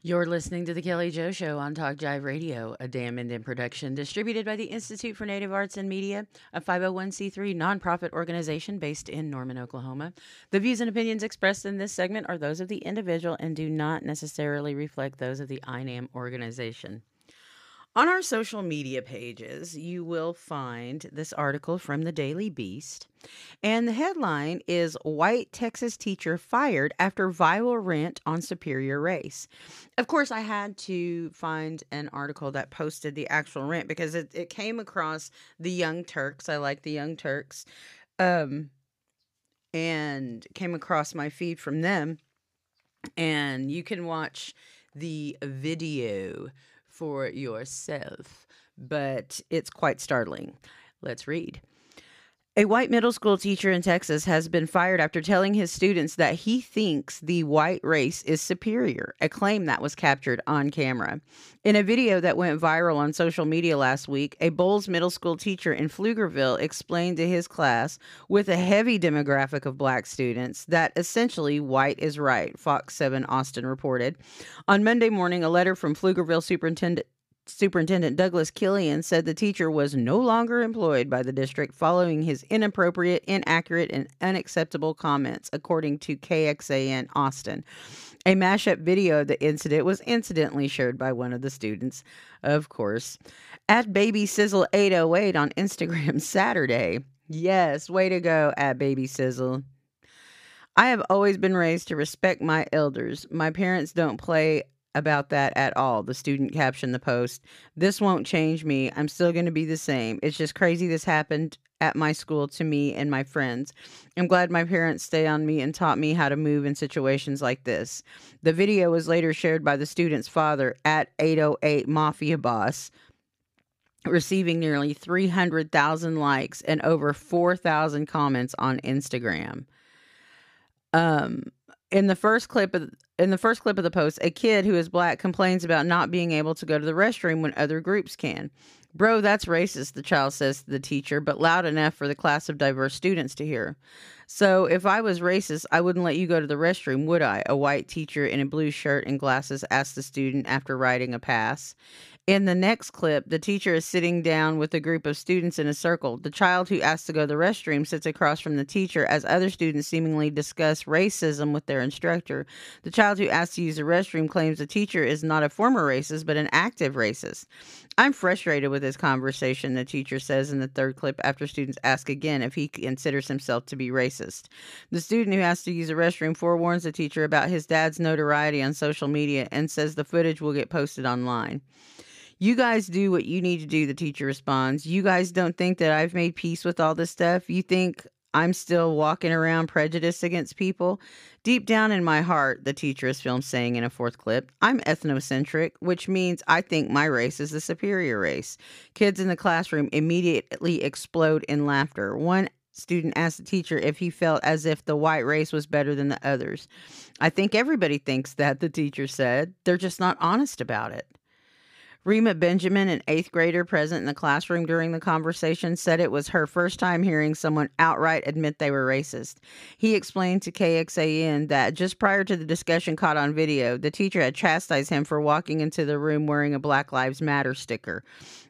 You're listening to The Kelly Joe Show on Talk Jive Radio, a damn Indian production distributed by the Institute for Native Arts and Media, a 501c3 nonprofit organization based in Norman, Oklahoma. The views and opinions expressed in this segment are those of the individual and do not necessarily reflect those of the INAM organization. On our social media pages, you will find this article from the Daily Beast. And the headline is White Texas Teacher Fired After Viral Rant on Superior Race. Of course, I had to find an article that posted the actual rant because it, it came across the Young Turks. I like the Young Turks. Um, and came across my feed from them. And you can watch the video for yourself, but it's quite startling. Let's read. A white middle school teacher in Texas has been fired after telling his students that he thinks the white race is superior, a claim that was captured on camera. In a video that went viral on social media last week, a Bowles middle school teacher in Pflugerville explained to his class, with a heavy demographic of black students, that essentially white is right, Fox 7 Austin reported. On Monday morning, a letter from Pflugerville Superintendent Superintendent Douglas Killian said the teacher was no longer employed by the district following his inappropriate, inaccurate, and unacceptable comments, according to KXAN Austin. A mashup video of the incident was incidentally shared by one of the students, of course, at Baby Sizzle 808 on Instagram Saturday. Yes, way to go at Baby Sizzle. I have always been raised to respect my elders. My parents don't play about that at all. The student captioned the post. This won't change me. I'm still going to be the same. It's just crazy this happened at my school to me and my friends. I'm glad my parents stay on me and taught me how to move in situations like this. The video was later shared by the student's father at 808 Mafia Boss receiving nearly 300,000 likes and over 4,000 comments on Instagram. Um in the first clip of in the first clip of the post, a kid who is black complains about not being able to go to the restroom when other groups can. Bro, that's racist, the child says to the teacher, but loud enough for the class of diverse students to hear. So, if I was racist, I wouldn't let you go to the restroom, would I? A white teacher in a blue shirt and glasses asked the student after writing a pass. In the next clip, the teacher is sitting down with a group of students in a circle. The child who asked to go to the restroom sits across from the teacher as other students seemingly discuss racism with their instructor. The child who asked to use the restroom claims the teacher is not a former racist, but an active racist. I'm frustrated with this conversation, the teacher says in the third clip after students ask again if he considers himself to be racist. The student who has to use the restroom forewarns the teacher about his dad's notoriety on social media and says the footage will get posted online. You guys do what you need to do, the teacher responds. You guys don't think that I've made peace with all this stuff? You think I'm still walking around prejudiced against people? Deep down in my heart, the teacher is filmed saying in a fourth clip, I'm ethnocentric, which means I think my race is the superior race. Kids in the classroom immediately explode in laughter. One student asked the teacher if he felt as if the white race was better than the others. I think everybody thinks that, the teacher said. They're just not honest about it. Rima Benjamin, an eighth grader present in the classroom during the conversation, said it was her first time hearing someone outright admit they were racist. He explained to KXAN that just prior to the discussion caught on video, the teacher had chastised him for walking into the room wearing a Black Lives Matter sticker.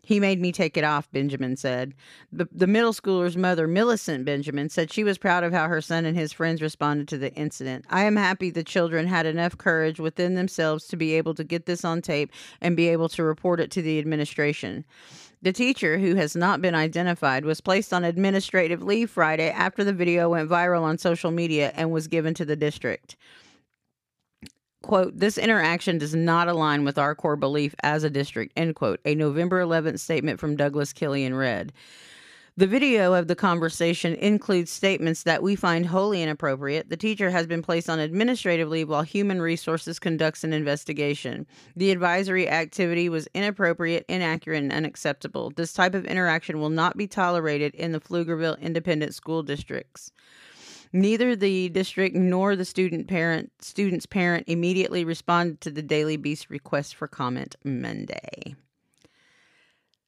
He made me take it off, Benjamin said. The, the middle schooler's mother, Millicent Benjamin, said she was proud of how her son and his friends responded to the incident. I am happy the children had enough courage within themselves to be able to get this on tape and be able to report it to the administration. The teacher, who has not been identified, was placed on administrative leave Friday after the video went viral on social media and was given to the district quote, this interaction does not align with our core belief as a district, end quote. A November 11th statement from Douglas Killian read. The video of the conversation includes statements that we find wholly inappropriate. The teacher has been placed on administrative leave while Human Resources conducts an investigation. The advisory activity was inappropriate, inaccurate, and unacceptable. This type of interaction will not be tolerated in the Pflugerville Independent School Districts. Neither the district nor the student parent student's parent immediately responded to the Daily Beast request for comment Monday.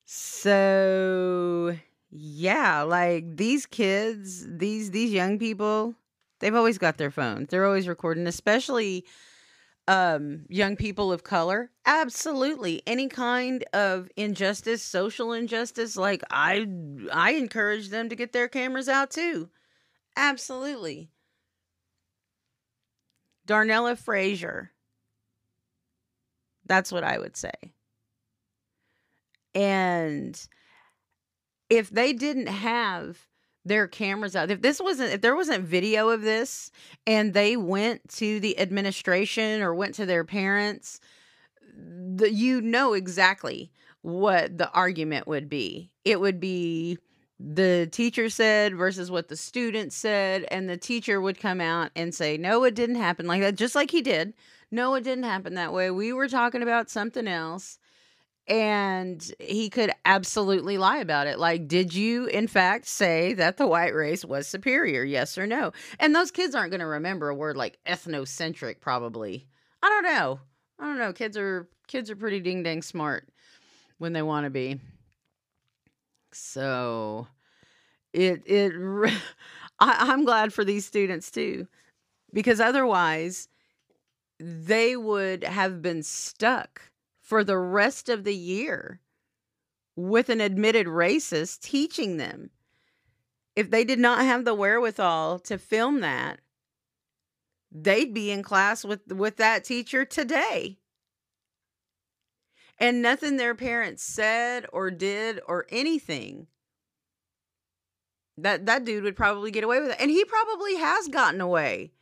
So yeah, like these kids, these these young people, they've always got their phones. They're always recording, especially um, young people of color? Absolutely. Any kind of injustice, social injustice, like I I encourage them to get their cameras out too. Absolutely. Darnella Frazier. That's what I would say. And if they didn't have their cameras out. If this wasn't if there wasn't video of this and they went to the administration or went to their parents, the, you know exactly what the argument would be. It would be the teacher said versus what the student said and the teacher would come out and say no it didn't happen like that just like he did no it didn't happen that way we were talking about something else and he could absolutely lie about it. Like, did you, in fact, say that the white race was superior? Yes or no? And those kids aren't going to remember a word like ethnocentric, probably. I don't know. I don't know. Kids are kids are pretty ding dang smart when they want to be. So, it it I, I'm glad for these students too, because otherwise they would have been stuck for the rest of the year with an admitted racist teaching them. If they did not have the wherewithal to film that, they'd be in class with with that teacher today. And nothing their parents said or did or anything that that dude would probably get away with it. And he probably has gotten away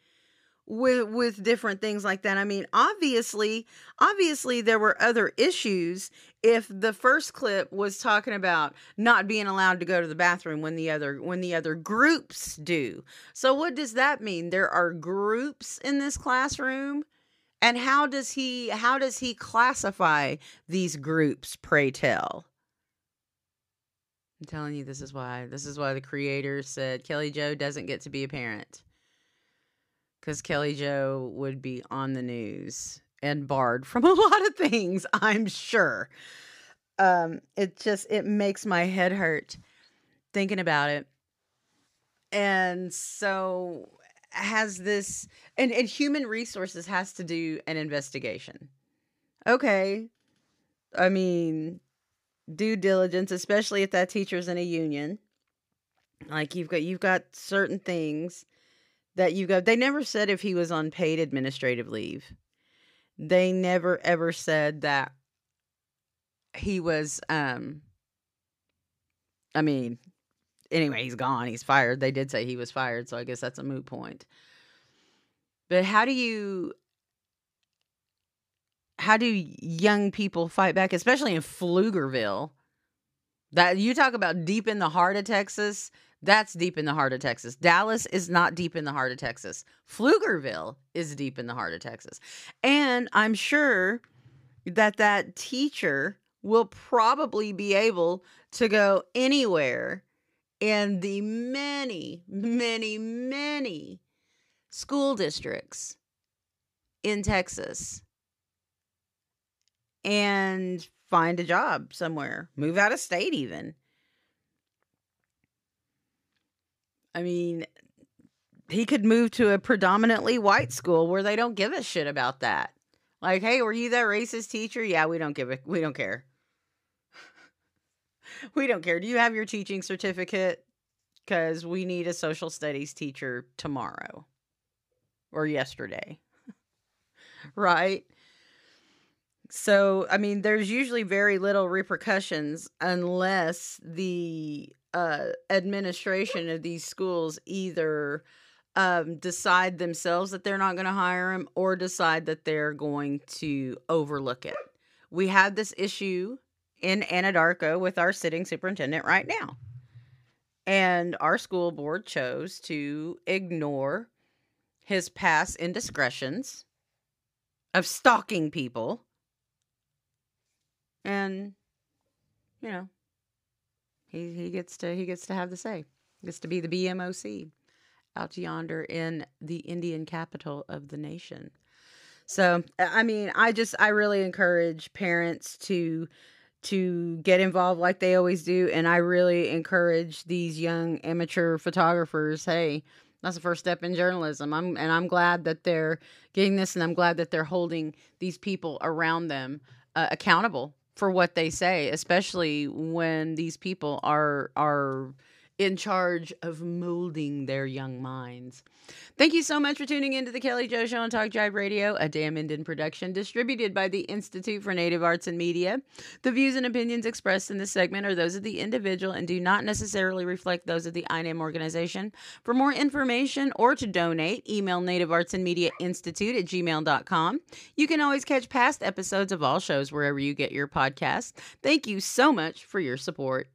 with with different things like that. I mean, obviously, obviously there were other issues if the first clip was talking about not being allowed to go to the bathroom when the other when the other groups do. So what does that mean? There are groups in this classroom? And how does he how does he classify these groups, pray tell? I'm telling you this is why. This is why the creator said Kelly Joe doesn't get to be a parent because Kelly Joe would be on the news and barred from a lot of things, I'm sure. Um, it just it makes my head hurt thinking about it. And so has this and, and human resources has to do an investigation. Okay. I mean, due diligence, especially if that teacher's in a union. Like you've got you've got certain things that you go. They never said if he was on paid administrative leave. They never ever said that he was um I mean, anyway, he's gone. He's fired. They did say he was fired, so I guess that's a moot point. But how do you how do young people fight back, especially in Pflugerville? That you talk about deep in the heart of Texas. That's deep in the heart of Texas. Dallas is not deep in the heart of Texas. Pflugerville is deep in the heart of Texas. And I'm sure that that teacher will probably be able to go anywhere in the many, many, many school districts in Texas and find a job somewhere, move out of state even. I mean, he could move to a predominantly white school where they don't give a shit about that. Like, hey, were you that racist teacher? Yeah, we don't give it. We don't care. We don't care. Do you have your teaching certificate? Because we need a social studies teacher tomorrow or yesterday. right? So, I mean, there's usually very little repercussions unless the uh, administration of these schools either um, decide themselves that they're not going to hire him or decide that they're going to overlook it. We had this issue in Anadarko with our sitting superintendent right now. And our school board chose to ignore his past indiscretions of stalking people. And, you know, he he gets to he gets to have the say. He gets to be the BMOC out yonder in the Indian capital of the nation. So I mean, I just I really encourage parents to to get involved like they always do and I really encourage these young amateur photographers, hey, That's the first step in journalism. I'm and I'm glad that they're getting this, and I'm glad that they're holding these people around them uh, accountable for what they say, especially when these people are are in charge of molding their young minds. Thank you so much for tuning into the Kelly Joe Show on Talk Jive Radio, a Damn Indian production distributed by the Institute for Native Arts and Media. The views and opinions expressed in this segment are those of the individual and do not necessarily reflect those of the INAM organization. For more information or to donate, email Native Arts and Media Institute at gmail.com. You can always catch past episodes of all shows wherever you get your podcasts. Thank you so much for your support.